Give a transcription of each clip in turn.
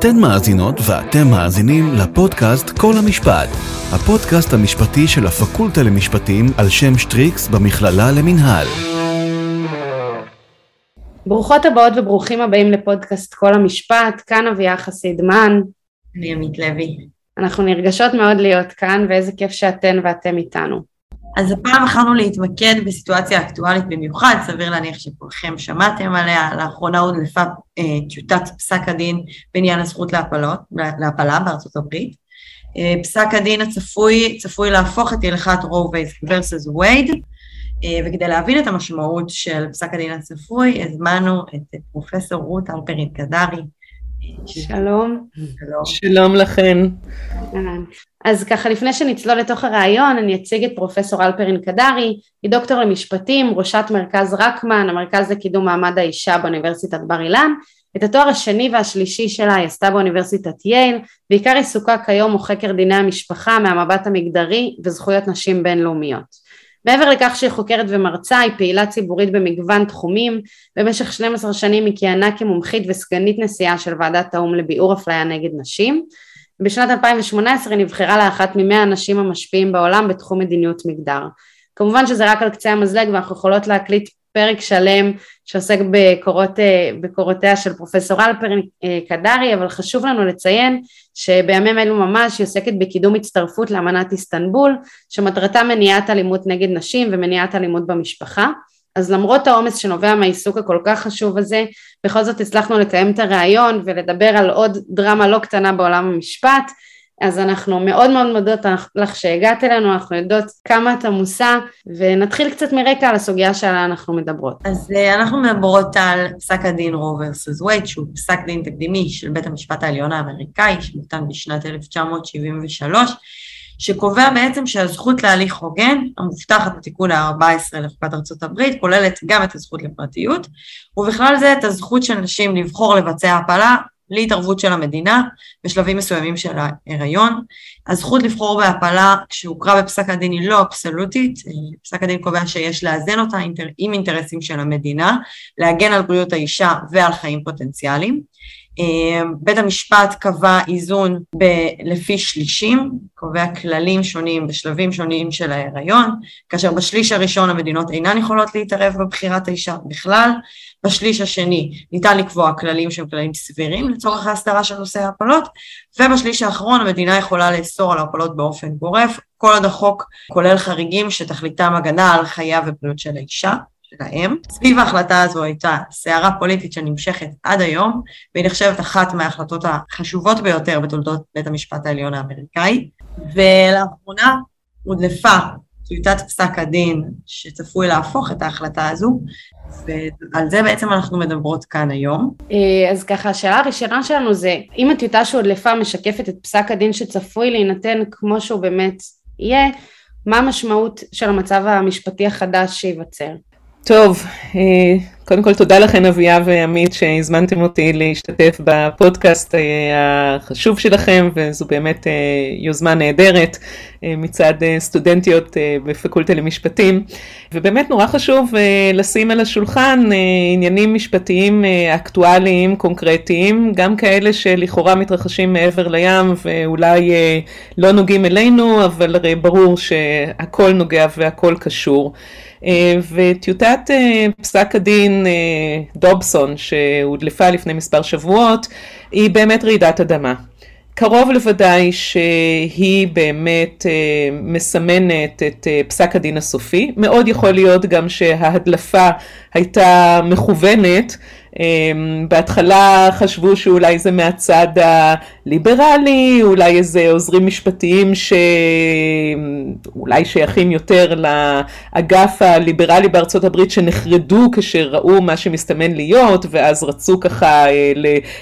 אתן מאזינות ואתם מאזינים לפודקאסט כל המשפט, הפודקאסט המשפטי של הפקולטה למשפטים על שם שטריקס במכללה למינהל. ברוכות הבאות וברוכים הבאים לפודקאסט כל המשפט, כאן אביה חסידמן. אני עמית לוי. אנחנו נרגשות מאוד להיות כאן ואיזה כיף שאתן ואתם איתנו. אז הפעם בחרנו להתמקד בסיטואציה אקטואלית במיוחד, סביר להניח שכולכם שמעתם עליה, לאחרונה הודלפה אה, טיוטת פסק הדין בעניין הזכות להפלות, להפלה בארצות הברית. אה, פסק הדין הצפוי צפוי להפוך את הלכת רו versus וייד, אה, וכדי להבין את המשמעות של פסק הדין הצפוי, הזמנו את פרופסור רות אלפרין קדרי, שלום. שלום. שלום לכן. אז ככה לפני שנצלול לתוך הרעיון אני אציג את פרופסור אלפרין קדרי, היא דוקטור למשפטים, ראשת מרכז רקמן, המרכז לקידום מעמד האישה באוניברסיטת בר אילן, את התואר השני והשלישי שלה היא עשתה באוניברסיטת יייל, בעיקר עיסוקה כיום הוא חקר דיני המשפחה מהמבט המגדרי וזכויות נשים בינלאומיות. מעבר לכך שהיא חוקרת ומרצה, היא פעילה ציבורית במגוון תחומים, במשך 12 שנים היא כיהנה כמומחית וסגנית נשיאה של ועדת האו"ם לביעור אפליה נגד נשים. בשנת 2018 היא נבחרה לאחת ממאה הנשים המשפיעים בעולם בתחום מדיניות מגדר. כמובן שזה רק על קצה המזלג ואנחנו יכולות להקליט פרק שלם שעוסק בקורות, אה, בקורותיה של פרופסור אלפרין אה, קדרי, אבל חשוב לנו לציין שבימים אלו ממש היא עוסקת בקידום הצטרפות לאמנת איסטנבול, שמטרתה מניעת אלימות נגד נשים ומניעת אלימות במשפחה. אז למרות העומס שנובע מהעיסוק הכל כך חשוב הזה, בכל זאת הצלחנו לקיים את הראיון ולדבר על עוד דרמה לא קטנה בעולם המשפט, אז אנחנו מאוד מאוד מודות לך שהגעת אלינו, אנחנו יודעות כמה את עמוסה, ונתחיל קצת מרקע על הסוגיה שעליה אנחנו מדברות. אז אה, אנחנו מדברות על פסק הדין רו versus וייט, שהוא פסק דין תקדימי של בית המשפט העליון האמריקאי, שניתן בשנת 1973, שקובע בעצם שהזכות להליך הוגן, המובטחת בתיקון ה-14 לחוקת ארה"ב, כוללת גם את הזכות לפרטיות, ובכלל זה את הזכות של נשים לבחור לבצע הפלה בלי התערבות של המדינה בשלבים מסוימים של ההיריון. הזכות לבחור בהפלה שהוכרה בפסק הדין היא לא אבסולוטית, פסק הדין קובע שיש לאזן אותה עם אינטרסים של המדינה, להגן על בריאות האישה ועל חיים פוטנציאליים. בית המשפט קבע איזון ב- לפי שלישים, קובע כללים שונים בשלבים שונים של ההיריון, כאשר בשליש הראשון המדינות אינן יכולות להתערב בבחירת האישה בכלל, בשליש השני ניתן לקבוע כללים שהם כללים סבירים לצורך ההסדרה של נושא ההפלות, ובשליש האחרון המדינה יכולה לאסור על ההפלות באופן גורף, כל עוד החוק כולל חריגים שתכליתם הגנה על חייה ובריאות של האישה. שלהם. סביב ההחלטה הזו הייתה סערה פוליטית שנמשכת עד היום, והיא נחשבת אחת מההחלטות החשובות ביותר בתולדות בית המשפט העליון האמריקאי. ולאחרונה הודלפה טיוטת פסק הדין שצפוי להפוך את ההחלטה הזו, ועל זה בעצם אנחנו מדברות כאן היום. אה, אז ככה, השאלה הראשונה שלנו זה, אם הטיוטה שהודלפה משקפת את פסק הדין שצפוי להינתן כמו שהוא באמת יהיה, מה המשמעות של המצב המשפטי החדש שייווצר? טוב, אה, קודם כל תודה לכן אביה ועמית שהזמנתם אותי להשתתף בפודקאסט אה, החשוב שלכם וזו באמת אה, יוזמה נהדרת מצד סטודנטיות בפקולטה למשפטים ובאמת נורא חשוב לשים על השולחן עניינים משפטיים אקטואליים קונקרטיים גם כאלה שלכאורה מתרחשים מעבר לים ואולי לא נוגעים אלינו אבל הרי ברור שהכל נוגע והכל קשור. אה, וטיוטת אה, פסק הדין אה, דובסון שהודלפה לפני מספר שבועות היא באמת רעידת אדמה. קרוב לוודאי שהיא באמת מסמנת את פסק הדין הסופי, מאוד יכול להיות גם שההדלפה הייתה מכוונת בהתחלה חשבו שאולי זה מהצד הליברלי, אולי איזה עוזרים משפטיים שאולי שייכים יותר לאגף הליברלי בארצות הברית שנחרדו כשראו מה שמסתמן להיות ואז רצו ככה אה,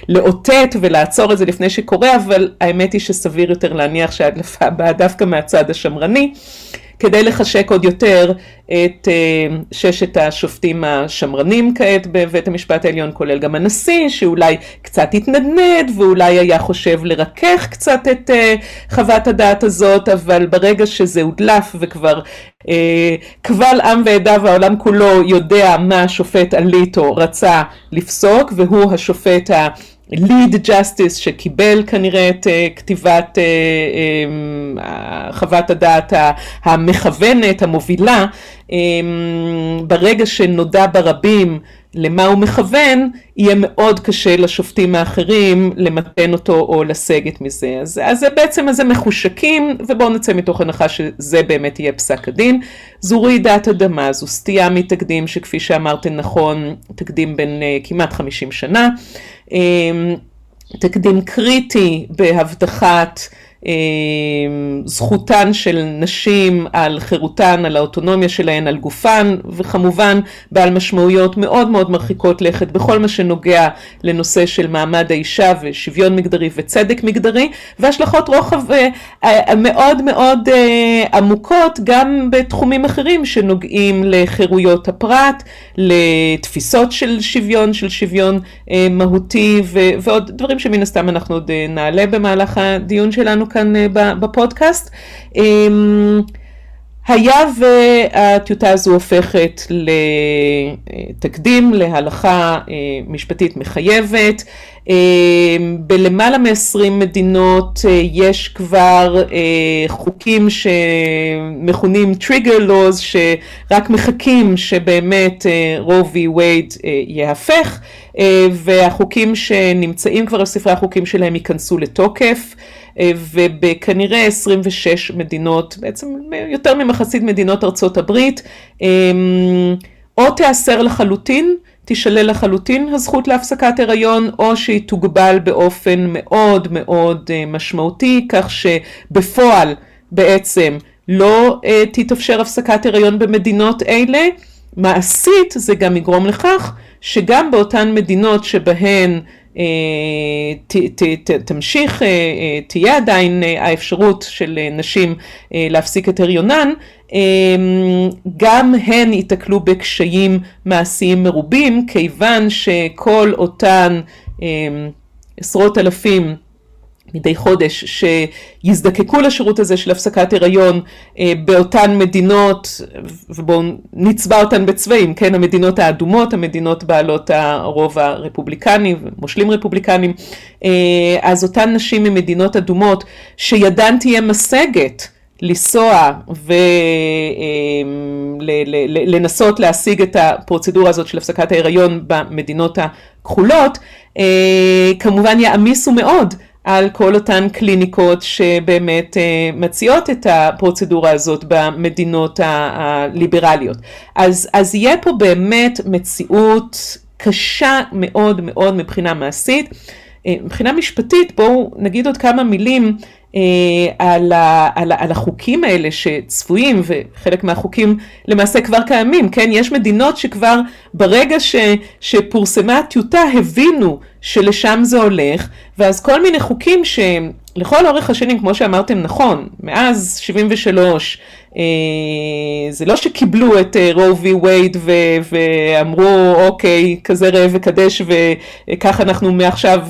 לאותת ולעצור את זה לפני שקורה, אבל האמת היא שסביר יותר להניח שההדלפה באה דווקא מהצד השמרני. כדי לחשק עוד יותר את אה, ששת השופטים השמרנים כעת בבית המשפט העליון, כולל גם הנשיא, שאולי קצת התנדנד ואולי היה חושב לרכך קצת את אה, חוות הדעת הזאת, אבל ברגע שזה הודלף וכבר אה, קבל עם ועדה והעולם כולו יודע מה השופט אליטו רצה לפסוק, והוא השופט ה... lead justice שקיבל כנראה את אה, כתיבת uh, אמ, חוות הדעת המכוונת, המובילה, um, ברגע שנודע ברבים למה הוא מכוון, יהיה מאוד קשה לשופטים האחרים למתן אותו או לסגת מזה. אז, אז זה בעצם איזה מחושקים, ובואו נצא מתוך הנחה שזה באמת יהיה פסק הדין. זו רעידת אדמה, זו סטייה מתקדים שכפי שאמרתם נכון, תקדים בין uh, כמעט 50 שנה. Um, תקדים קריטי בהבטחת אמ, זכותן של נשים על חירותן, על האוטונומיה שלהן, על גופן, וכמובן בעל משמעויות מאוד מאוד מרחיקות לכת בכל מה שנוגע לנושא של מעמד האישה ושוויון מגדרי וצדק מגדרי, והשלכות רוחב אה, אה, מאוד מאוד אה, עמוקות גם בתחומים אחרים שנוגעים לחירויות הפרט, לתפיסות של שוויון, של שוויון מהותי ועוד דברים שמן הסתם אנחנו עוד נעלה במהלך הדיון שלנו כאן אה, בפודקאסט. אמ, היה והטיוטה הזו הופכת לתקדים, להלכה אה, משפטית מחייבת, אמ, בלמעלה מ-20 מדינות אה, יש כבר חוקים שמכונים טריגר לוז שרק מחכים שבאמת רו וי וייד יהפך והחוקים שנמצאים כבר על ספרי החוקים שלהם ייכנסו לתוקף. אה, ובכנראה 26 מדינות, בעצם יותר ממחצית מדינות ארצות הברית, אמ, או תיאסר לחלוטין, תישלל לחלוטין הזכות להפסקת הריון, או שהיא תוגבל באופן מאוד מאוד אה, משמעותי, כך שבפועל בעצם לא אה, תתאפשר הפסקת הריון במדינות אלה. מעשית זה גם יגרום לכך שגם באותן מדינות שבהן ת, ת, ת, תמשיך, אה, אה, תהיה עדיין אה, האפשרות של נשים להפסיק את הריונן, גם הן ייתקלו בקשיים מעשיים מרובים, כיוון שכל אותן עשרות אלפים מדי חודש שיזדקקו לשירות הזה של הפסקת הריון אה, באותן מדינות ובואו נצבע אותן בצבעים, כן, המדינות האדומות, המדינות בעלות הרוב הרפובליקני ומושלים רפובליקנים, אה, אז אותן נשים ממדינות אדומות שידן תהיה משגת לנסוע ולנסות אה, להשיג את הפרוצדורה הזאת של הפסקת ההיריון במדינות הכחולות, כמובן יעמיסו מאוד על כל אותן קליניקות שבאמת אה, מציעות את הפרוצדורה הזאת במדינות הליברליות. אז, אז יהיה פה באמת מציאות קשה מאוד מאוד מבחינה מעשית. אה, מבחינה משפטית בואו נגיד עוד כמה מילים על, ה, על, על החוקים האלה שצפויים וחלק מהחוקים למעשה כבר קיימים, כן? יש מדינות שכבר ברגע ש, שפורסמה הטיוטה הבינו שלשם זה הולך ואז כל מיני חוקים שלכל אורך השנים כמו שאמרתם נכון מאז 73 אה, זה לא שקיבלו את רו וי וייד ואמרו אוקיי כזה ראה וקדש וכך אנחנו מעכשיו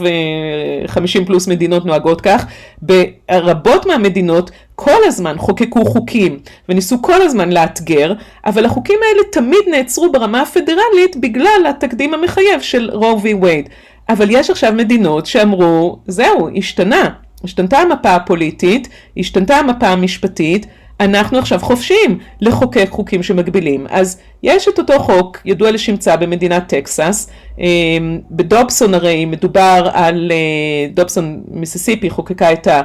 50 אה, פלוס מדינות נוהגות כך. ברבות מהמדינות כל הזמן חוקקו חוקים וניסו כל הזמן לאתגר אבל החוקים האלה תמיד נעצרו ברמה הפדרלית בגלל התקדים המחייב של רו וי וייד אבל יש עכשיו מדינות שאמרו זהו השתנה. השתנתה המפה הפוליטית השתנתה המפה המשפטית אנחנו עכשיו חופשיים לחוקק חוקים שמגבילים. אז יש את אותו חוק ידוע לשמצה במדינת טקסס, אמ, בדובסון הרי מדובר על, אה, דובסון מיסיסיפי חוקקה את אה,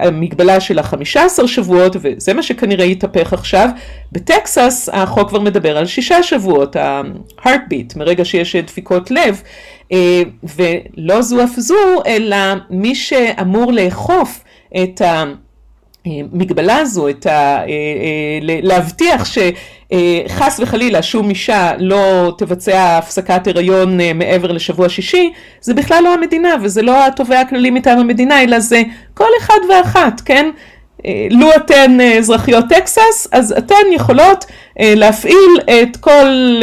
המגבלה של החמישה עשר שבועות וזה מה שכנראה יתהפך עכשיו, בטקסס החוק כבר מדבר על שישה שבועות, ה-heartbeat, מרגע שיש דפיקות לב, אה, ולא זו אף זו, אלא מי שאמור לאכוף את ה... המגבלה הזו, את ה, אה, אה, להבטיח שחס וחלילה שום אישה לא תבצע הפסקת הריון אה, מעבר לשבוע שישי, זה בכלל לא המדינה וזה לא התובע הכללי מטעם המדינה, אלא זה כל אחד ואחת, כן? לו אתן אזרחיות טקסס, אז אתן יכולות להפעיל את כל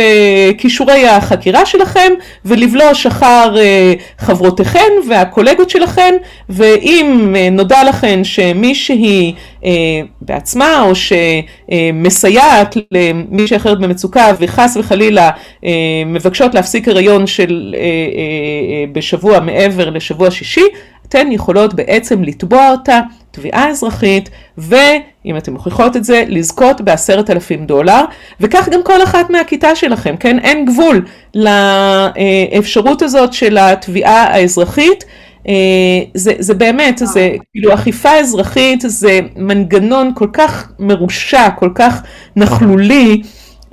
כישורי החקירה שלכם ולבלוש אחר חברותיכן והקולגות שלכן, ואם נודע לכן שמישהי בעצמה או שמסייעת למישהי אחרת במצוקה וחס וחלילה מבקשות להפסיק הריון של בשבוע מעבר לשבוע שישי, אתן יכולות בעצם לתבוע אותה תביעה אזרחית, ואם אתן מוכיחות את זה, לזכות בעשרת אלפים דולר, וכך גם כל אחת מהכיתה שלכם, כן? אין גבול לאפשרות הזאת של התביעה האזרחית. זה, זה באמת, זה כאילו אכיפה אזרחית, זה מנגנון כל כך מרושע, כל כך נכלולי.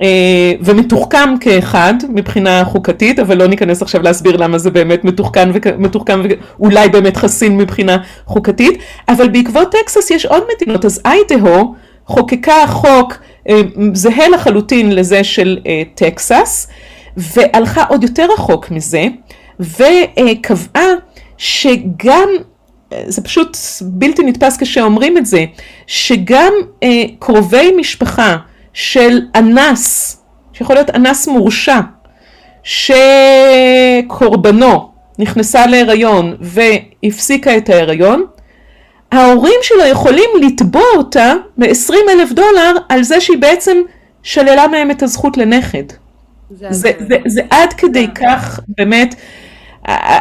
אה, ומתוחכם כאחד מבחינה חוקתית, אבל לא ניכנס עכשיו להסביר למה זה באמת מתוחכם, מתוחכם ואולי באמת חסין מבחינה חוקתית, אבל בעקבות טקסס יש עוד מדינות, אז אייטהו חוקקה חוק אה, זהה לחלוטין לזה של אה, טקסס, והלכה עוד יותר רחוק מזה, וקבעה שגם זה פשוט בלתי נתפס כשאומרים את זה, שגם קרובי משפחה של אנס, שיכול להיות אנס מורשע, שקורבנו נכנסה להיריון והפסיקה את ההיריון, ההורים שלו יכולים לתבוע אותה ב-20 אלף דולר על זה שהיא בעצם שללה מהם את הזכות לנכד. זה, זה, זה, זה עד כדי כך באמת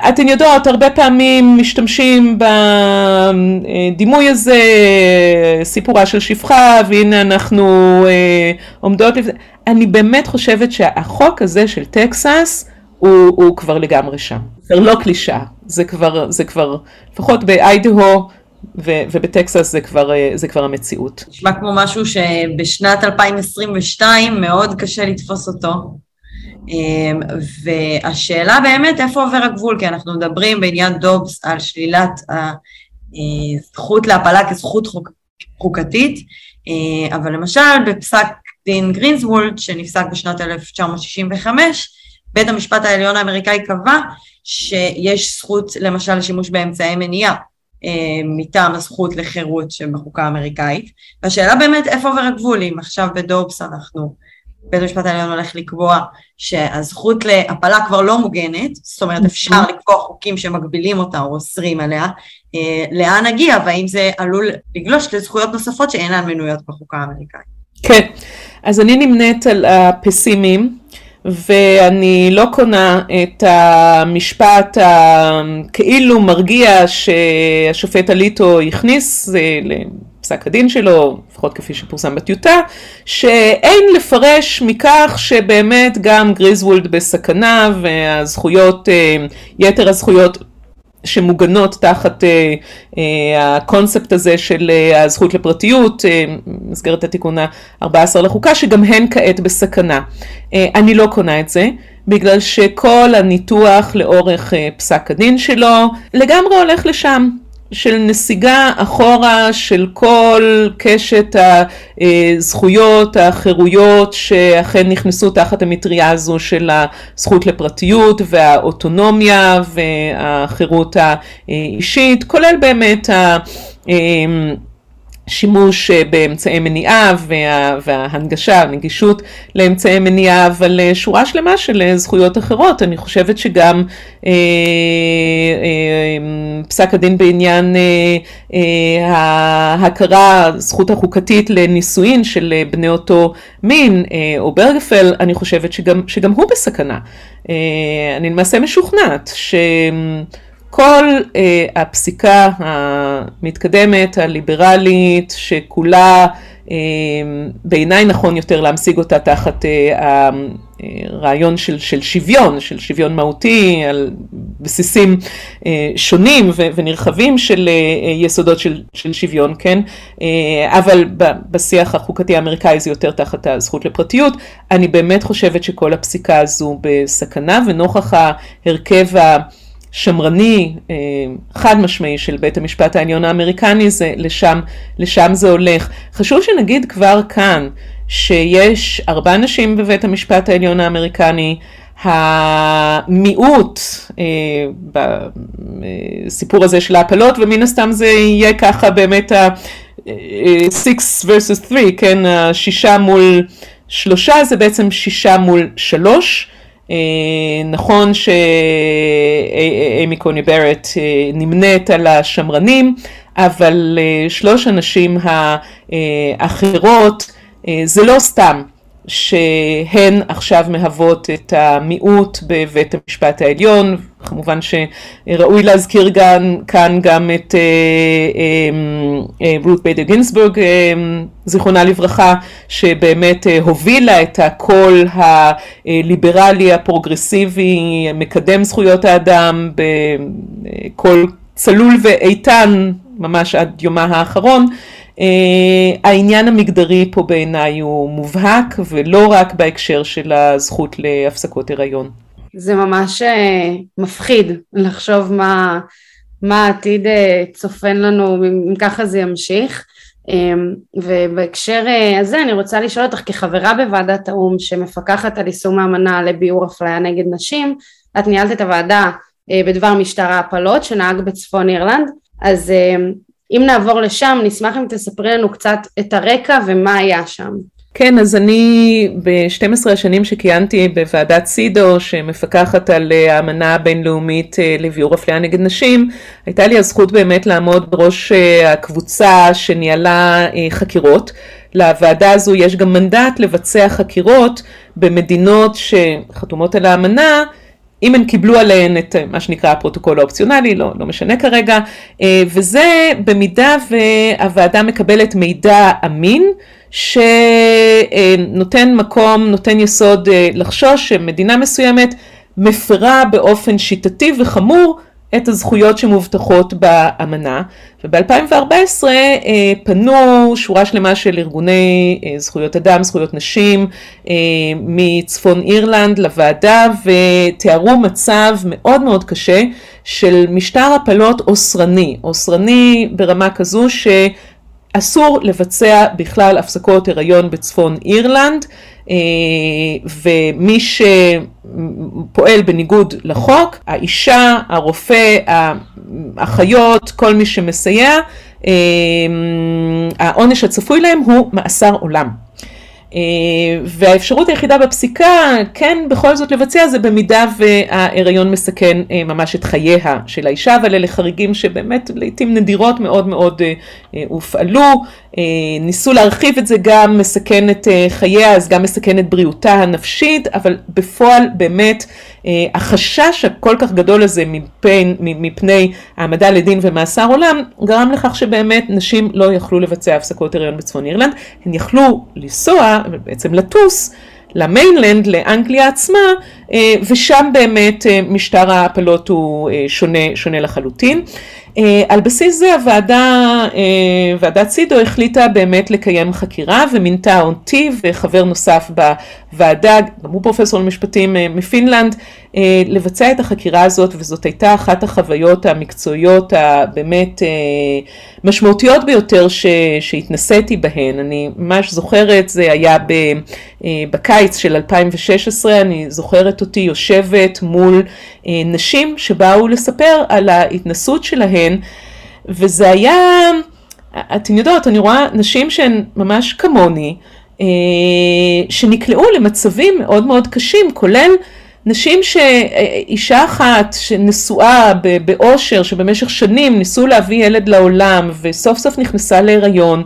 אתן יודעות, הרבה פעמים משתמשים בדימוי הזה, סיפורה של שפחה, והנה אנחנו אה, עומדות לפני, אני באמת חושבת שהחוק הזה של טקסס הוא, הוא כבר לגמרי שם. זה לא קלישאה, זה כבר, זה כבר, לפחות באיידהו ובטקסס זה כבר, אה, זה כבר המציאות. נשמע כמו משהו שבשנת 2022 מאוד קשה לתפוס אותו. אמ, והשאלה באמת איפה עובר הגבול, כי אנחנו מדברים בעניין דובס על שלילת הזכות להפלה כזכות חוק, חוקתית, אה, אבל למשל בפסק דין גרינסוולד שנפסק בשנת 1965, בית המשפט העליון האמריקאי קבע שיש זכות למשל לשימוש באמצעי מניעה אה, מטעם הזכות לחירות שבחוקה האמריקאית, והשאלה באמת איפה עובר הגבול, אם עכשיו בדובס אנחנו בית המשפט העליון הולך לקבוע שהזכות להפלה כבר לא מוגנת, זאת אומרת אפשר לקבוע חוקים שמגבילים אותה או אוסרים עליה, אה, לאן נגיע והאם זה עלול לגלוש לזכויות נוספות שאינן מנויות בחוקה האמריקאית. כן, אז אני נמנית על הפסימים. ואני לא קונה את המשפט הכאילו מרגיע שהשופט אליטו הכניס אה, פסק הדין שלו, לפחות כפי שפורסם בטיוטה, שאין לפרש מכך שבאמת גם גריזוולד בסכנה והזכויות, אה, יתר הזכויות שמוגנות תחת אה, אה, הקונספט הזה של אה, הזכות לפרטיות, אה, במסגרת התיקון ה-14 לחוקה, שגם הן כעת בסכנה. אה, אני לא קונה את זה. בגלל שכל הניתוח לאורך פסק הדין שלו לגמרי הולך לשם. של נסיגה אחורה של כל קשת הזכויות, החירויות שאכן נכנסו תחת המטריה הזו של הזכות לפרטיות והאוטונומיה והחירות האישית, כולל באמת ה... שימוש אה, באמצעי מניעה וה, וההנגשה, הנגישות לאמצעי מניעה, אבל אה, שורה שלמה של אה, זכויות אחרות. אני חושבת שגם אה, אה, פסק הדין בעניין אה, אה, ההכרה, הזכות החוקתית לנישואין של בני אותו מין, אה, או ברגפל, אני חושבת שגם, שגם הוא בסכנה. אה, אני למעשה משוכנעת ש... כל אה, הפסיקה המתקדמת, הליברלית, שכולה אה, בעיניי נכון יותר להמשיג אותה תחת אה, הרעיון של, של שוויון, של שוויון מהותי על בסיסים שונים ו, ונרחבים של יסודות של, של שוויון, כן? אבל בשיח החוקתי האמריקאי זה יותר תחת הזכות לפרטיות. אני באמת חושבת שכל הפסיקה הזו בסכנה ונוכח ההרכב ה... שמרני אה, חד משמעי של בית המשפט העליון האמריקני, זה לשם, לשם זה הולך. חשוב שנגיד כבר כאן שיש ארבע נשים בבית המשפט העליון האמריקני, המיעוט אה, בסיפור הזה של ההפלות, ומן הסתם זה יהיה ככה באמת 6 versus 3, כן, שישה מול שלושה זה בעצם שישה מול שלוש. נכון שאימי קוני ברט נמנית על השמרנים, אבל שלוש הנשים האחרות זה לא סתם שהן עכשיו מהוות את המיעוט בבית המשפט העליון, כמובן שראוי להזכיר גם, כאן גם את אה, אה, אה, רות ביידר גינסבורג, זיכרונה לברכה, שבאמת הובילה את הקול הליברלי הפרוגרסיבי, מקדם זכויות האדם, בקול צלול ואיתן ממש עד יומה האחרון. Uh, העניין המגדרי פה בעיניי הוא מובהק ולא רק בהקשר של הזכות להפסקות הריון. זה ממש uh, מפחיד לחשוב מה, מה העתיד uh, צופן לנו אם ככה זה ימשיך. Um, ובהקשר uh, הזה אני רוצה לשאול אותך כחברה בוועדת האו"ם שמפקחת על יישום האמנה לביאור אפליה נגד נשים, את ניהלת את הוועדה uh, בדבר משטר ההפלות שנהג בצפון אירלנד, אז uh, אם נעבור לשם, נשמח אם תספרי לנו קצת את הרקע ומה היה שם. כן, אז אני ב-12 השנים שכיהנתי בוועדת סידו שמפקחת על אה, האמנה הבינלאומית אה, לביאור אפליה נגד נשים, הייתה לי הזכות באמת לעמוד בראש אה, הקבוצה שניהלה חקירות. לוועדה הזו יש גם מנדט לבצע חקירות במדינות שחתומות על האמנה אם הן קיבלו עליהן את מה שנקרא הפרוטוקול האופציונלי, לא, לא משנה כרגע, אה, וזה במידה והוועדה מקבלת מידע אמין שנותן מקום, נותן יסוד אה, לחשוש שמדינה מסוימת מפרה באופן שיטתי וחמור את הזכויות שמובטחות באמנה וב-2014 אה, פנו שורה שלמה של ארגוני אה, זכויות אדם, זכויות נשים אה, מצפון אירלנד לוועדה ותיארו מצב מאוד מאוד קשה של משטר הפלות אוסרני, אוסרני ברמה כזו שאסור לבצע בכלל הפסקות הריון בצפון אירלנד ומי שפועל בניגוד לחוק, האישה, הרופא, האחיות, כל מי שמסייע, העונש הצפוי להם הוא מאסר עולם. אה, והאפשרות היחידה בפסיקה כן בכל זאת לבצע זה במידה וההיריון מסכן אה, ממש את חייה של האישה, אבל אלה חריגים שבאמת לעיתים נדירות מאוד מאוד אה, הופעלו, ניסו להרחיב את זה גם מסכן את חייה אז גם מסכן את בריאותה הנפשית, אבל בפועל באמת החשש הכל כך גדול הזה מפני, מפני העמדה לדין ומאסר עולם גרם לכך שבאמת נשים לא יכלו לבצע הפסקות הריון בצפון אירלנד, הן יכלו לנסוע בעצם לטוס למיינלנד, לאנגליה עצמה, אה, ושם באמת אה, משטר ההפלות הוא אה, שונה, שונה לחלוטין. על בסיס זה הוועדה, ועדת סידו החליטה באמת לקיים חקירה ומינתה אותי וחבר נוסף בוועדה, גם הוא פרופסור למשפטים מפינלנד, לבצע את החקירה הזאת וזאת הייתה אחת החוויות המקצועיות הבאמת משמעותיות ביותר שהתנסיתי בהן. אני ממש זוכרת, זה היה בקיץ של 2016, אני זוכרת אותי יושבת מול אה, נשים שבאו לספר על ההתנסות שלהן, וזה היה, אתן יודעות, אני רואה נשים שהן ממש כמוני, אה, שנקלעו למצבים מאוד מאוד קשים, כולל נשים שאישה אחת שנשואה באושר, שבמשך שנים ניסו להביא ילד לעולם וסוף סוף נכנסה להיריון,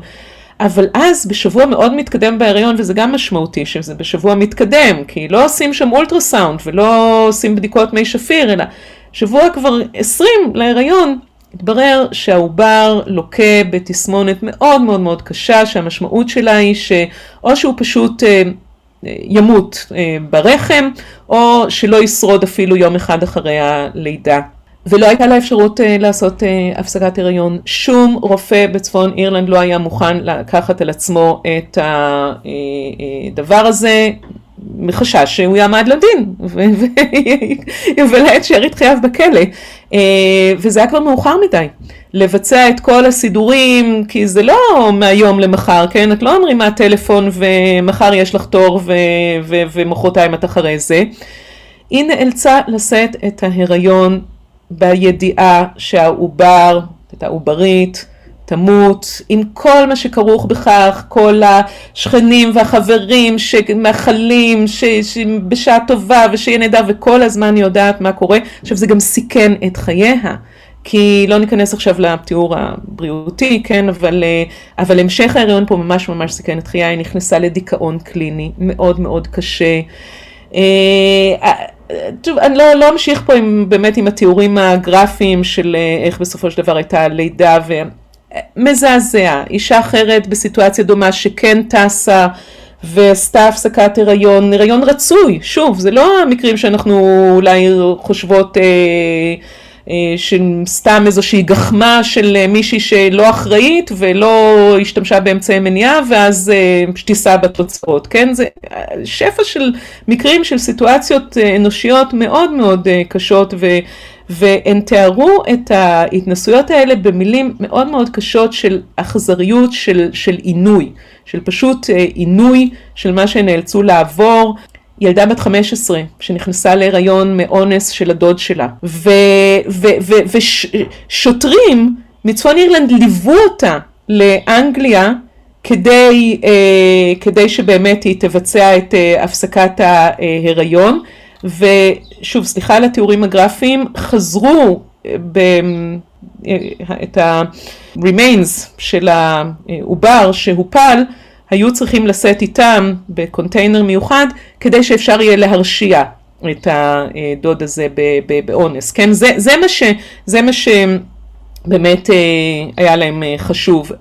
אבל אז בשבוע מאוד מתקדם בהיריון, וזה גם משמעותי שזה בשבוע מתקדם, כי לא עושים שם אולטרסאונד ולא עושים בדיקות מי שפיר, אלא שבוע כבר 20 להיריון, התברר שהעובר לוקה בתסמונת מאוד מאוד מאוד קשה, שהמשמעות שלה היא שאו שהוא פשוט אה, ימות אה, ברחם, או שלא ישרוד אפילו יום אחד אחרי הלידה. ולא הייתה לה אפשרות uh, לעשות uh, הפסקת הריון. שום רופא בצפון אירלנד לא היה מוכן לקחת על עצמו את הדבר הזה, מחשש שהוא יעמד לדין, ויבלה את שארית חייו בכלא. Uh, וזה היה כבר מאוחר מדי. לבצע את כל הסידורים, כי זה לא מהיום למחר, כן? את לא אומרים מהטלפון ומחר יש לך תור ומחרתיים את אחרי זה. היא נאלצה לשאת את ההיריון בידיעה שהעובר, את העוברית, תמות, עם כל מה שכרוך בכך, כל השכנים והחברים שמאחלים בשעה טובה ושיהיה נהדר וכל הזמן יודעת מה קורה. עכשיו זה גם סיכן את חייה. כי לא ניכנס עכשיו לתיאור הבריאותי, כן, אבל, אבל המשך ההריון פה ממש ממש סיכן את חייה, היא נכנסה לדיכאון קליני מאוד מאוד קשה. טוב, אני לא, לא אמשיך פה עם, באמת עם התיאורים הגרפיים של אה, איך בסופו של דבר הייתה לידה ומזעזע. אישה אחרת בסיטואציה דומה שכן טסה ועשתה הפסקת הריון, הריון רצוי, שוב, זה לא המקרים שאנחנו אולי חושבות אה, אה, שסתם איזושהי גחמה של אה, מישהי שלא אחראית ולא השתמשה באמצעי מניעה ואז אה, תישא בתוצאות, כן? זה שפע של מקרים של סיטואציות אנושיות מאוד מאוד קשות ו... והן תיארו את ההתנסויות האלה במילים מאוד מאוד קשות של אכזריות, של, של עינוי, של פשוט עינוי של מה שהן נאלצו לעבור, ילדה בת 15 שנכנסה להיריון מאונס של הדוד שלה. ושוטרים מצפון אירלנד ליוו אותה לאנגליה כדי, אה, כדי שבאמת היא תבצע את אה, הפסקת ההיריון. ושוב סליחה על התיאורים הגרפיים חזרו אה, ב... אה, את ה-remains של העובר שהופל היו צריכים לשאת איתם בקונטיינר מיוחד כדי שאפשר יהיה להרשיע את הדוד הזה באונס, כן? זה, זה, מה ש, זה מה שבאמת אה, היה להם אה, חשוב.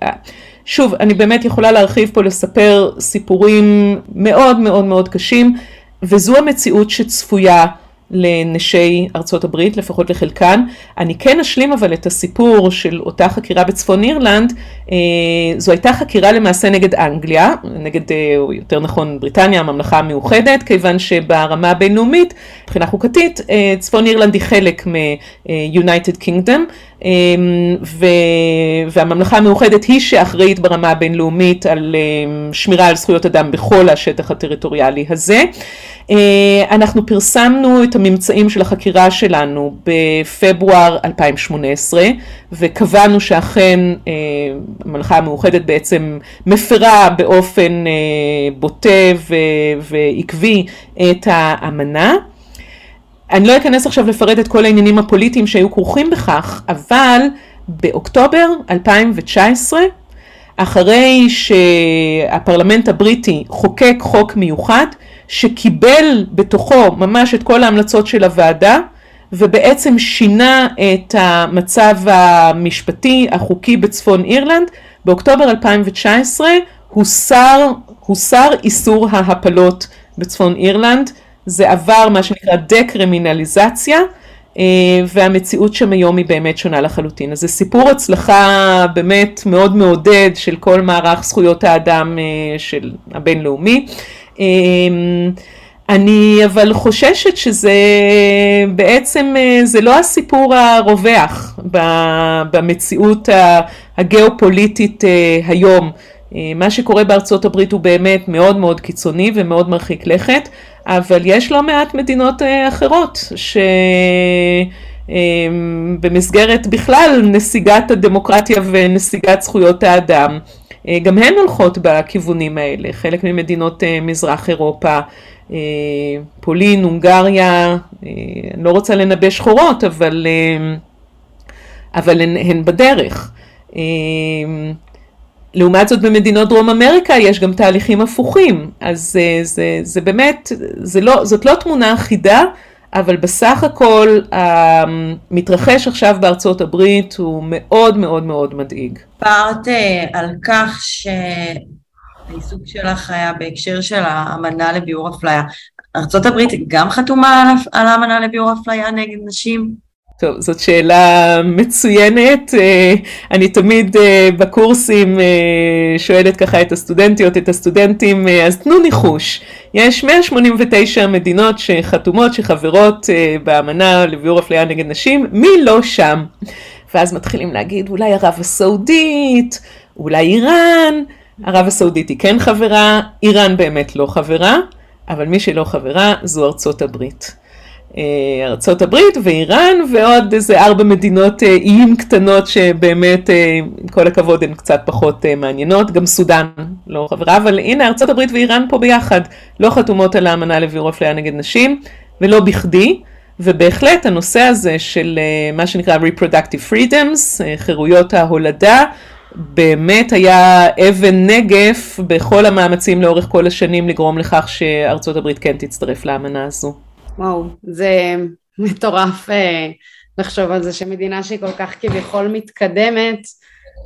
שוב, אני באמת יכולה להרחיב פה לספר סיפורים מאוד מאוד מאוד קשים, וזו המציאות שצפויה לנשי ארצות הברית, לפחות לחלקן. אני כן אשלים אבל את הסיפור של אותה חקירה בצפון אירלנד, אה, זו הייתה חקירה למעשה נגד אנגליה, נגד, אה, או יותר נכון בריטניה, הממלכה המאוחדת, כיוון שברמה הבינלאומית, מבחינה חוקתית, אה, צפון אירלנד היא חלק מ-United Kingdom, ו... והממלכה המאוחדת היא שאחראית ברמה הבינלאומית על שמירה על זכויות אדם בכל השטח הטריטוריאלי הזה. אה, אנחנו פרסמנו את הממצאים של החקירה שלנו בפברואר 2018 וקבענו שאכן אה, המלכה המאוחדת בעצם מפרה באופן אה, בוטה ועקבי את האמנה. אני לא אכנס עכשיו לפרט את כל העניינים הפוליטיים שהיו כרוכים בכך, אבל באוקטובר 2019 אחרי שהפרלמנט הבריטי חוקק חוק מיוחד שקיבל בתוכו ממש את כל ההמלצות של הוועדה ובעצם שינה את המצב המשפטי החוקי בצפון אירלנד. באוקטובר 2019 הוסר, הוסר איסור ההפלות בצפון אירלנד, זה עבר מה שנקרא דקרימינליזציה אה, והמציאות שם היום היא באמת שונה לחלוטין. אז זה סיפור הצלחה באמת מאוד מעודד של כל מערך זכויות האדם אה, של הבינלאומי. אמ, אני אבל חוששת שזה בעצם, אה, זה לא הסיפור הרווח במציאות הגיאופוליטית אה, היום. אה, מה שקורה בארצות הברית הוא באמת מאוד מאוד קיצוני ומאוד מרחיק לכת, אבל יש לא מעט מדינות אחרות שבמסגרת בכלל נסיגת הדמוקרטיה ונסיגת זכויות האדם גם הן הולכות בכיוונים האלה, חלק ממדינות אה, מזרח אירופה, אה, פולין, הונגריה, אני לא רוצה לנבא שחורות, אבל, אבל הן, הן בדרך. לעומת זאת במדינות דרום אמריקה יש גם תהליכים הפוכים, אז זה, זה, זה באמת, זה לא, זאת לא תמונה אחידה, אבל בסך הכל המתרחש עכשיו בארצות הברית הוא מאוד מאוד מאוד מדאיג. דיברת אה, על כך שהעיסוק שלך היה בהקשר של האמנה לביאור אפליה. ארה"ב גם חתומה על האמנה לביאור אפליה נגד נשים? טוב, זאת שאלה מצוינת. אה, אני תמיד אה, בקורסים אה, שואלת ככה את הסטודנטיות, את הסטודנטים, אז תנו ניחוש. יש 189 מדינות שחתומות, שחברות באמנה לביאור אפליה נגד נשים, מי לא שם? ואז מתחילים להגיד, אולי ערב הסעודית, אולי איראן. ערב הסעודית היא כן חברה, איראן באמת לא חברה, אבל מי שלא חברה זו ארצות הברית. ארצות הברית ואיראן ועוד איזה ארבע מדינות איים קטנות שבאמת עם כל הכבוד הן קצת פחות מעניינות, גם סודאן לא חברה, אבל הנה ארצות הברית ואיראן פה ביחד לא חתומות על האמנה לביאור אפליה נגד נשים ולא בכדי. ובהחלט הנושא הזה של מה שנקרא reproductive freedoms, חירויות ההולדה, באמת היה אבן נגף בכל המאמצים לאורך כל השנים לגרום לכך שארצות הברית כן תצטרף לאמנה הזו. וואו, זה מטורף אה, לחשוב על זה שמדינה שהיא כל כך כביכול מתקדמת,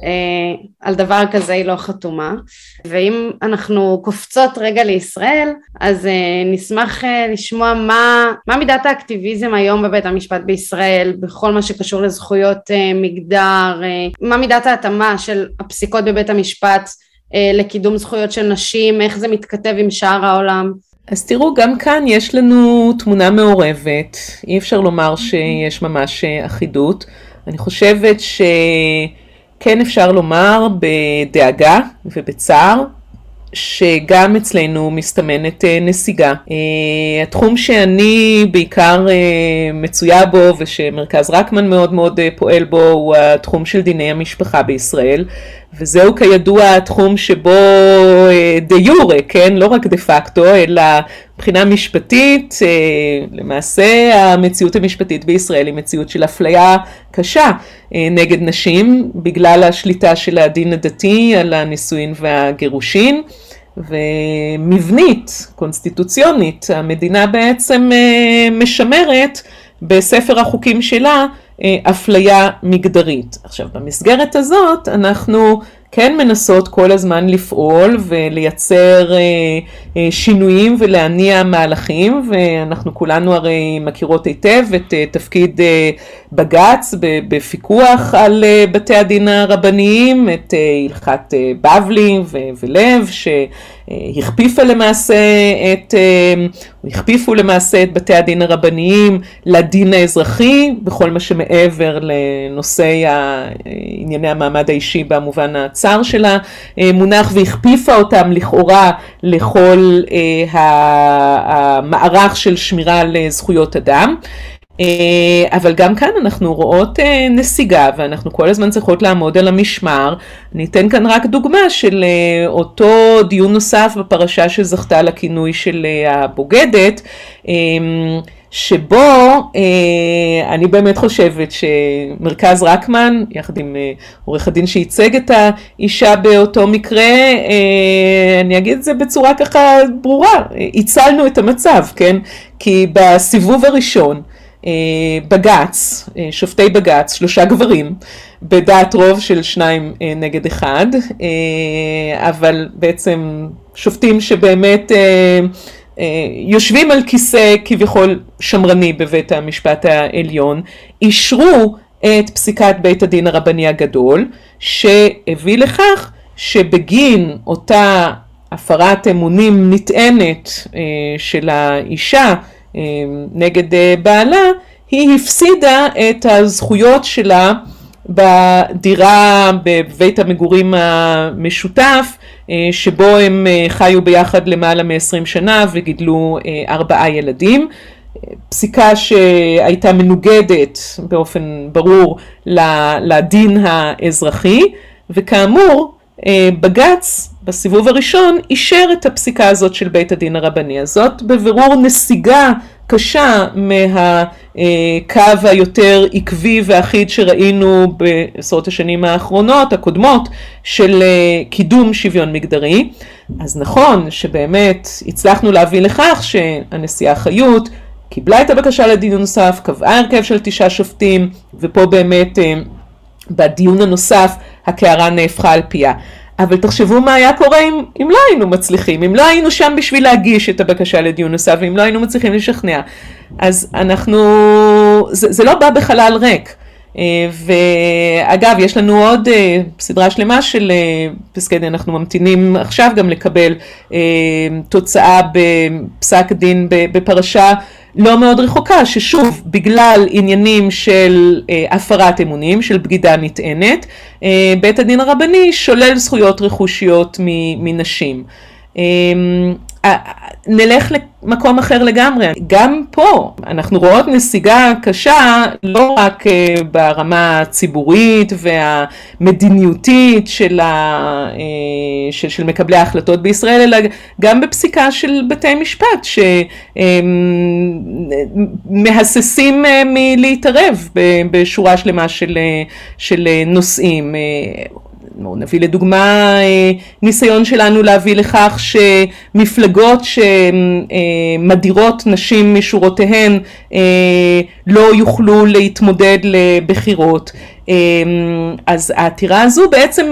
אה, על דבר כזה היא לא חתומה. ואם אנחנו קופצות רגע לישראל, אז אה, נשמח אה, לשמוע מה, מה מידת האקטיביזם היום בבית המשפט בישראל, בכל מה שקשור לזכויות מגדר, מה מידת ההתאמה של הפסיקות בבית המשפט לקידום זכויות של נשים, איך זה מתכתב עם שאר העולם. אז תראו, גם כאן יש לנו תמונה מעורבת, אי אפשר לומר שיש ממש אחידות. אני חושבת ש... כן אפשר לומר בדאגה ובצער שגם אצלנו מסתמנת אה, נסיגה. אה, התחום שאני בעיקר אה, מצויה בו ושמרכז רקמן מאוד מאוד פועל בו הוא התחום של דיני המשפחה בישראל וזהו כידוע התחום שבו דה יורה, כן, לא רק דה פקטו, אלא מבחינה משפטית, למעשה המציאות המשפטית בישראל היא מציאות של אפליה קשה נגד נשים בגלל השליטה של הדין הדתי על הנישואין והגירושין. ומבנית, קונסטיטוציונית, המדינה בעצם אה, משמרת בספר החוקים שלה אה, אפליה מגדרית. עכשיו במסגרת הזאת אנחנו כן מנסות כל הזמן לפעול ולייצר אה, אה, שינויים ולהניע מהלכים ואנחנו כולנו הרי מכירות היטב את אה, תפקיד אה, בג"ץ בפיקוח על אה, בתי הדין הרבניים, את אה, הלכת אה, בבלי ולב שהכפיפה למעשה את, הכפיפו למעשה את בתי הדין הרבניים לדין האזרחי בכל מה שמעבר לנושאי ענייני המעמד האישי במובן הצר של המונח והכפיפה אותם לכאורה לכל המערך של שמירה על זכויות אדם. אה, אבל גם כאן אנחנו רואות אה, נסיגה ואנחנו כל הזמן צריכות לעמוד על המשמר. אני אתן כאן רק דוגמה של אה, אותו דיון נוסף בפרשה שזכתה לכינוי של הבוגדת. שבו אני באמת חושבת שמרכז רקמן, יחד עם עורך הדין שייצג את האישה באותו מקרה, אני אגיד את זה בצורה ככה ברורה, הצלנו את המצב, כן? כי בסיבוב הראשון, בג"ץ, אה, שופטי בג"ץ, שלושה גברים, בדעת רוב של שניים אה, נגד אחד, אבל בעצם שופטים שבאמת יושבים על כיסא כביכול שמרני בבית המשפט העליון, אישרו את פסיקת בית הדין הרבני הגדול, שהביא לכך שבגין אותה הפרת אמונים נטענת של האישה נגד אה, בעלה, היא הפסידה את הזכויות שלה בדירה בבית המגורים המשותף אה, שבו הם אה, חיו ביחד למעלה מ-20 שנה וגידלו ארבעה ילדים. פסיקה שהייתה מנוגדת באופן ברור לדין האזרחי וכאמור בג"ץ בסיבוב הראשון אישר את הפסיקה הזאת של בית הדין הרבני. הזאת בבירור נסיגה קשה מהקו היותר עקבי ואחיד שראינו בעשרות השנים האחרונות הקודמות של אה, קידום שוויון מגדרי. אז נכון שבאמת הצלחנו להביא לכך שהנשיאה חיות קיבלה את הבקשה לדיון נוסף, קבעה הרכב של תשעה שופטים ופה באמת אה, בדיון הנוסף הקערה נהפכה על פיה אבל תחשבו מה היה קורה אם, אם לא היינו מצליחים, אם לא היינו שם בשביל להגיש את הבקשה לדיון נוסף, ואם לא היינו מצליחים לשכנע. אז אנחנו, זה, זה לא בא בחלל ריק. אה, ואגב, יש לנו עוד אה, סדרה שלמה של אה, פסקי דין, אנחנו ממתינים עכשיו גם לקבל תוצאה בפסק דין בפרשה לא מאוד רחוקה, ששוב, בגלל עניינים של הפרת אמונים, של בגידה נטענת, בית הדין הרבני שולל זכויות רכושיות מנשים. אה, נלך למקום אחר לגמרי. גם פה אנחנו רואות נסיגה קשה לא רק אה, ברמה הציבורית והמדיניותית של, ה, אה, של, של מקבלי ההחלטות בישראל, אלא גם בפסיקה של בתי משפט שמהססים אה, מלהתערב בשורה שלמה של, של נושאים. נביא לדוגמה אה, ניסיון שלנו להביא לכך שמפלגות שמדירות נשים משורותיהן אה, לא יוכלו להתמודד לבחירות. אה, אז העתירה הזו בעצם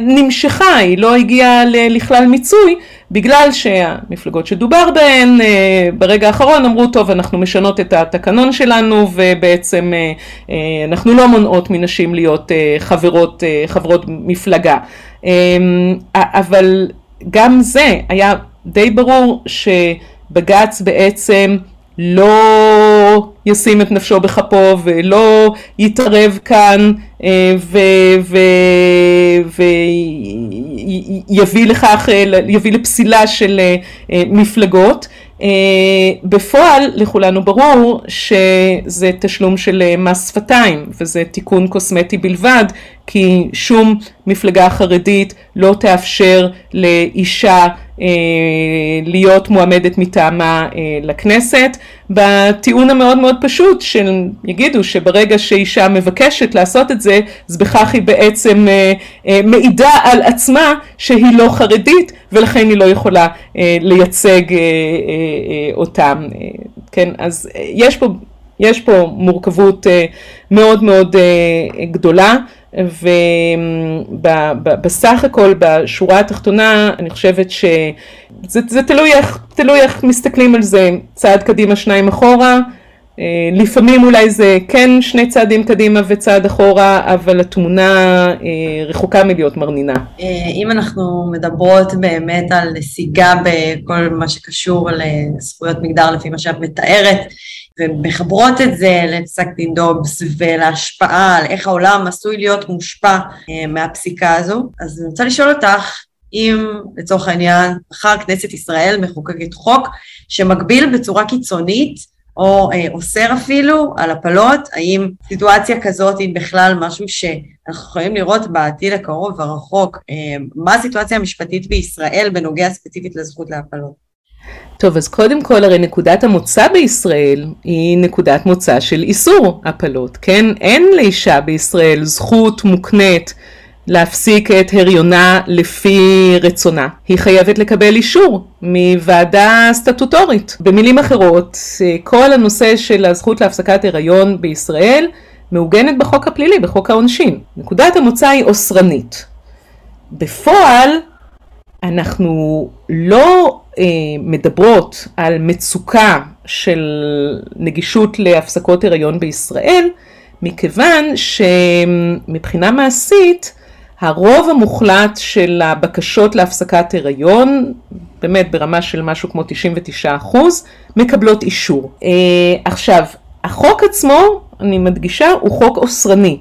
נמשכה, היא לא הגיעה לכלל מיצוי בגלל שהמפלגות שדובר בהן אה, ברגע האחרון אמרו טוב אנחנו משנות את התקנון שלנו ובעצם אה, אה, אנחנו לא מונעות מנשים להיות חברות, חברות מפלגה. אבל גם זה היה די ברור שבג"ץ בעצם לא ישים את נפשו בכפו ולא יתערב כאן אה, ויביא לכך, אה, יביא לפסילה של אה, מפלגות. בפועל לכולנו ברור שזה תשלום של מס שפתיים וזה תיקון קוסמטי בלבד כי שום מפלגה חרדית לא תאפשר לאישה להיות מועמדת מטעמה אה, לכנסת. בטיעון המאוד מאוד פשוט של יגידו שברגע שאישה מבקשת לעשות את זה אז בכך היא בעצם אה, מעידה על עצמה שהיא לא חרדית ולכן היא לא יכולה לייצג אותם. כן אז יש פה יש פה מורכבות מאוד מאוד גדולה ובסך הכל בשורה התחתונה אני חושבת שזה זה תלוי, איך, תלוי איך מסתכלים על זה צעד קדימה שניים אחורה אה, לפעמים אולי זה כן שני צעדים קדימה וצעד אחורה, אבל התמונה אה, רחוקה מלהיות מרנינה. אה, אם אנחנו מדברות באמת על נסיגה בכל מה שקשור לזכויות מגדר לפי מה שאת מתארת, ומחברות את זה לפסק דין דובס ולהשפעה על איך העולם עשוי להיות מושפע אה, מהפסיקה הזו. אז אני רוצה לשאול אותך, אם לצורך העניין מחר כנסת ישראל מחוקקת חוק שמגביל בצורה קיצונית או אה, אוסר אפילו על הפלות, האם סיטואציה כזאת היא בכלל משהו שאנחנו יכולים לראות בעתיד הקרוב והרחוק, אה, מה הסיטואציה המשפטית בישראל בנוגע ספציפית לזכות להפלות? טוב, אז קודם כל הרי נקודת המוצא בישראל היא נקודת מוצא של איסור הפלות, כן? אין לאישה בישראל זכות מוקנית להפסיק את הריונה לפי רצונה. היא חייבת לקבל אישור מוועדה סטטוטורית. במילים אחרות, כל הנושא של הזכות להפסקת הריון בישראל מעוגנת בחוק הפלילי, בחוק העונשין. נקודת המוצא היא אוסרנית. בפועל, אנחנו לא אה, מדברות על מצוקה של נגישות להפסקות הריון בישראל, מכיוון שמבחינה מעשית הרוב המוחלט של הבקשות להפסקת הריון, באמת ברמה של משהו כמו 99 אחוז, מקבלות אישור. אה, עכשיו, החוק עצמו, אני מדגישה, הוא חוק אוסרני,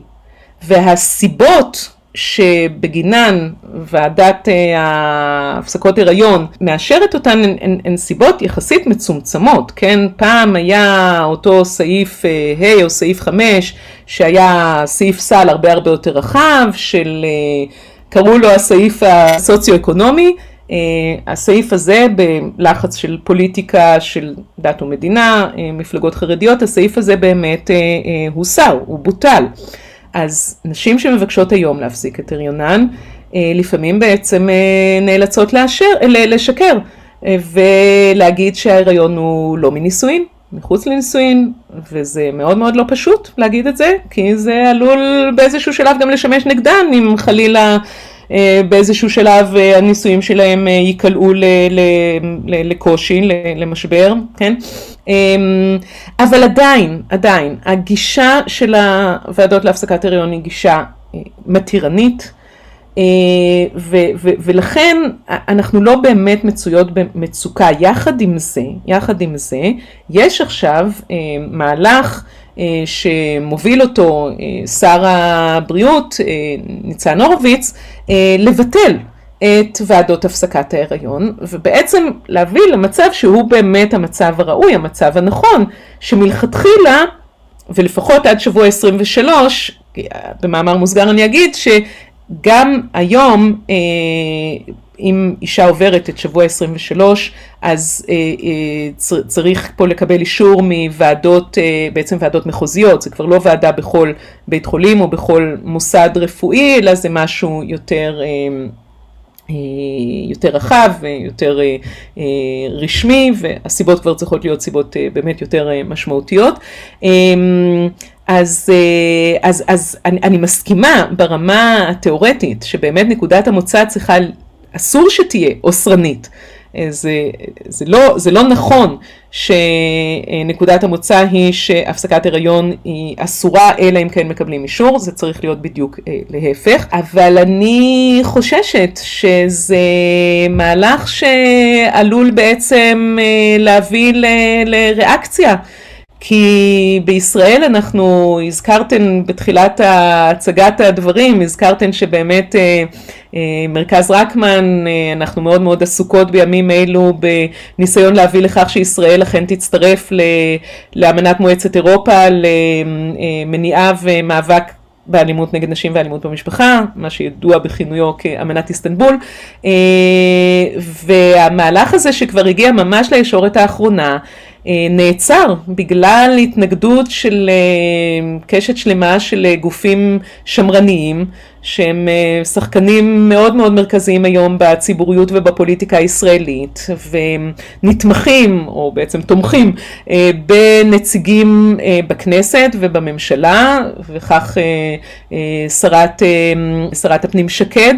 והסיבות שבגינן ועדת אה, הפסקות הריון מאשרת אותן הן, סיבות יחסית מצומצמות, כן? פעם היה אותו סעיף ה' אה, או סעיף 5 שהיה סעיף סל הרבה הרבה יותר רחב של אה, קראו לו הסעיף הסוציו-אקונומי הסעיף הזה בלחץ של פוליטיקה של דת ומדינה, מפלגות חרדיות, הסעיף הזה באמת הוסר, הוא בוטל. אז נשים שמבקשות היום להפסיק את הריונן, אה, לפעמים בעצם אה, נאלצות לאשר, אה, לשקר ולהגיד שההריון הוא לא מנישואין, מחוץ לנישואין, וזה מאוד מאוד לא פשוט להגיד את זה, כי זה עלול באיזשהו שלב גם לשמש נגדן אם חלילה באיזשהו שלב הנישואים שלהם ייקלעו לקושי, למשבר, כן? אמ, אבל עדיין, עדיין, הגישה של הוועדות להפסקת הריון היא גישה מתירנית, ו- ו- ולכן אנחנו לא באמת מצויות במצוקה. יחד עם זה, יחד עם זה, יש עכשיו מהלך אה, שמוביל אותו אה, שר הבריאות אה, ניצן הורוביץ לבטל את ועדות הפסקת ההיריון, ובעצם להביא למצב שהוא באמת המצב הראוי, המצב הנכון, שמלכתחילה, ולפחות עד שבוע 23, במאמר מוסגר אני אגיד שגם היום אה, אם אישה עוברת את שבוע 23 אז אה, אה, צריך פה לקבל אישור מוועדות, אה, בעצם ועדות מחוזיות, זה כבר לא ועדה בכל בית חולים או בכל מוסד רפואי, אלא זה משהו יותר יותר רחב ויותר רשמי והסיבות כבר צריכות להיות סיבות באמת יותר משמעותיות. אז, אז, אז אני, אני מסכימה ברמה התיאורטית שבאמת נקודת המוצא צריכה אסור שתהיה אוסרנית. אה, זה, זה, לא, זה לא נכון שנקודת המוצא היא שהפסקת הריון היא אסורה אלא אם כן מקבלים אישור, זה צריך להיות בדיוק אה, להפך, אבל אני חוששת שזה מהלך שעלול בעצם אה, להביא ל, לריאקציה. כי בישראל אנחנו, הזכרתם בתחילת הצגת הדברים, הזכרתם שבאמת אה, אה, מרכז רקמן, אה, אנחנו מאוד מאוד עסוקות בימים אלו בניסיון להביא לכך שישראל אכן תצטרף לאמנת מועצת אירופה למניעה ומאבק באלימות נגד נשים ואלימות במשפחה, מה שידוע בכינויו כאמנת איסטנבול, והמהלך הזה שכבר הגיע ממש לישורת האחרונה, נעצר בגלל התנגדות של אה, קשת שלמה של אה, גופים שמרניים שהם שחקנים מאוד מאוד מרכזיים היום בציבוריות ובפוליטיקה הישראלית ונתמכים או בעצם תומכים בנציגים בכנסת ובממשלה וכך שרת, שרת הפנים שקד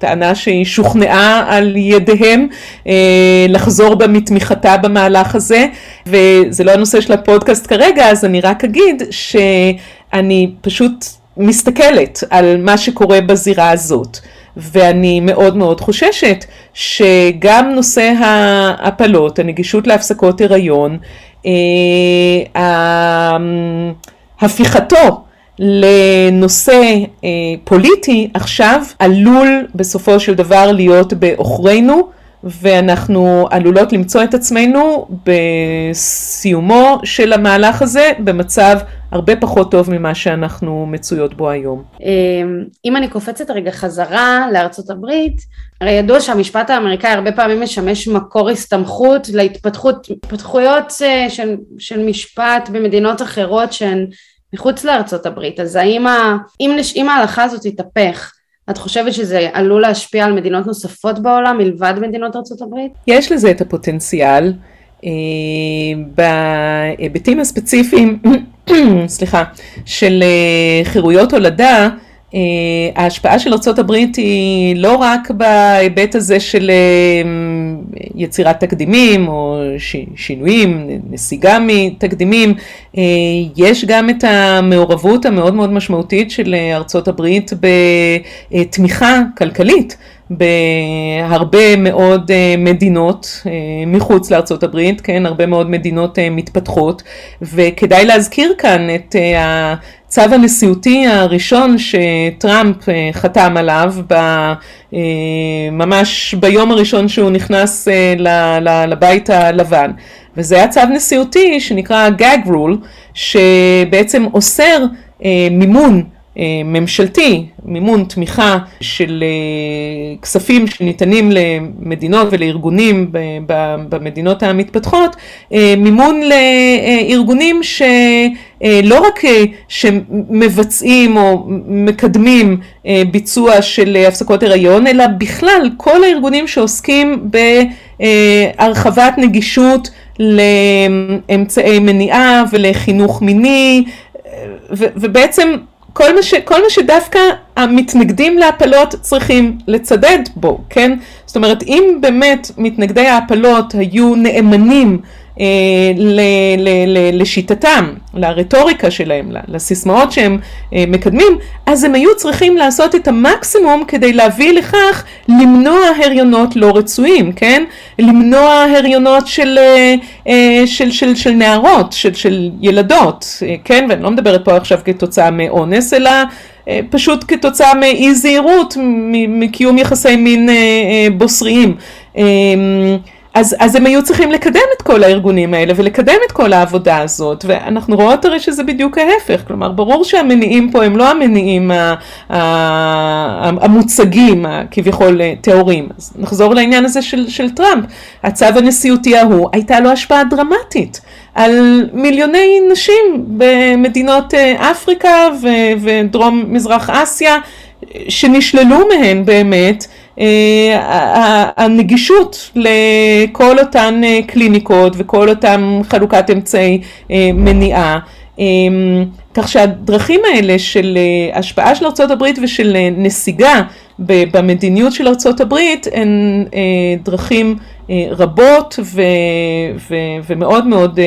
טענה שהיא שוכנעה על ידיהם אה, לחזור בה מתמיכתה במהלך הזה, וזה לא הנושא של הפודקאסט כרגע, אז אני רק אגיד שאני פשוט מסתכלת על מה שקורה בזירה הזאת. ואני מאוד מאוד חוששת שגם נושא ההפלות, הנגישות להפסקות הריון, אה, הפיכתו לנושא אה, פוליטי עכשיו עלול בסופו של דבר להיות בעוכרינו ואנחנו עלולות למצוא את עצמנו בסיומו של המהלך הזה במצב הרבה פחות טוב ממה שאנחנו מצויות בו היום. אה, אם אני קופצת רגע חזרה לארצות הברית, הרי ידוע שהמשפט האמריקאי הרבה פעמים משמש מקור הסתמכות להתפתחות, התפתחויות אה, של, של משפט במדינות אחרות שהן מחוץ לארצות הברית, אז האם ה, אם, אם ההלכה הזאת תתהפך, את חושבת שזה עלול להשפיע על מדינות נוספות בעולם מלבד מדינות ארצות הברית? יש לזה את הפוטנציאל. אה, בהיבטים הספציפיים, סליחה, של אה, חירויות הולדה, ההשפעה של ארה"ב היא לא רק בהיבט הזה של אה, יצירת תקדימים או שינויים, נסיגה מתקדימים, אה, יש גם את המעורבות המאוד מאוד משמעותית של ארה"ב בתמיכה כלכלית בהרבה מאוד מדינות מחוץ לארצות הברית, כן, הרבה מאוד מדינות מתפתחות, וכדאי להזכיר כאן את הצו הנשיאותי הראשון שטראמפ אה, חתם עליו אה, ממש ביום הראשון שהוא נכנס אה, לבית הלבן. וזה היה צו נשיאותי שנקרא gag rule שבעצם אוסר מימון ממשלתי, מימון תמיכה של כספים שניתנים למדינות ולארגונים במדינות המתפתחות, מימון לארגונים ש... אה, לא רק אה, שמבצעים או מקדמים אה, ביצוע של הפסקות הריון, אלא בכלל כל הארגונים שעוסקים בהרחבת נגישות לאמצעי מניעה ולחינוך מיני, ובעצם כל מה, ש, כל מה שדווקא המתנגדים להפלות צריכים לצדד בו, כן? זאת אומרת, אם באמת מתנגדי ההפלות היו נאמנים אה, לשיטתם, לרטוריקה שלהם, לסיסמאות שהם אה, מקדמים, אז הם היו צריכים לעשות את המקסימום כדי להביא לכך למנוע הריונות לא רצויים, כן? למנוע הריונות של, אה, של, של, של נערות, של, של ילדות, כן? ואני לא מדברת פה עכשיו כתוצאה מאונס, אלא פשוט כתוצאה מאי זהירות, מקיום יחסי מין בוסריים. אז, אז הם היו צריכים לקדם את כל הארגונים האלה ולקדם את כל העבודה הזאת ואנחנו רואות הרי שזה בדיוק ההפך. כלומר ברור שהמניעים פה הם לא המניעים המוצגים הכביכול טהורים. אז נחזור לעניין הזה של, של טראמפ. הצו הנשיאותי ההוא הייתה לו השפעה דרמטית על מיליוני נשים במדינות אה, אפריקה ודרום מזרח אסיה שנשללו מהן באמת אה, הנגישות לכל אותן אה, קליניקות וכל אותן חלוקת אמצעי מניעה. כך שהדרכים האלה של השפעה של ארה"ב ושל נסיגה במדיניות של ארה"ב הן דרכים רבות ומאוד מאוד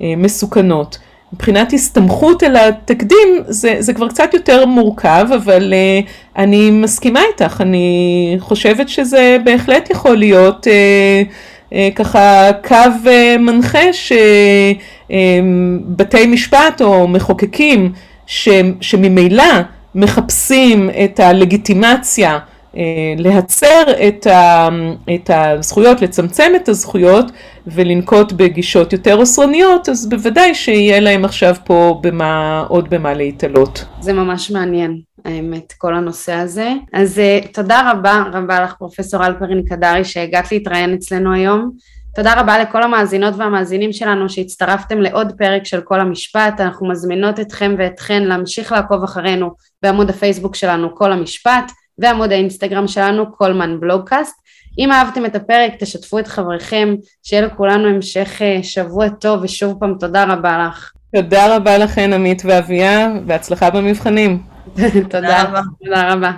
מסוכנות. מבחינת הסתמכות על התקדים זה, זה כבר קצת יותר מורכב, אבל uh, אני מסכימה איתך, אני חושבת שזה בהחלט יכול להיות uh, uh, ככה קו uh, מנחה שבתי uh, משפט או מחוקקים ש, שממילא מחפשים את הלגיטימציה אה, להצר את, ה, את הזכויות, לצמצם את הזכויות ולנקוט בגישות יותר אוסרניות, אז בוודאי שיהיה להם עכשיו פה במה, עוד במה להתעלות. זה ממש מעניין, האמת, כל הנושא הזה. אז uh, תודה רבה רבה לך פרופסור אלפרין קדרי שהגעת להתראיין אצלנו היום. תודה רבה לכל המאזינות והמאזינים שלנו שהצטרפתם לעוד פרק של כל המשפט, אנחנו מזמינות אתכם ואתכן להמשיך לעקוב אחרינו בעמוד הפייסבוק שלנו כל המשפט. ועמוד האינסטגרם שלנו קולמן בלוגקאסט. אם אהבתם את הפרק תשתפו את חבריכם, שיהיה לכולנו המשך אה, שבוע טוב ושוב פעם תודה רבה לך. תודה רבה לכן עמית ואביה, והצלחה במבחנים. תודה, תודה רבה.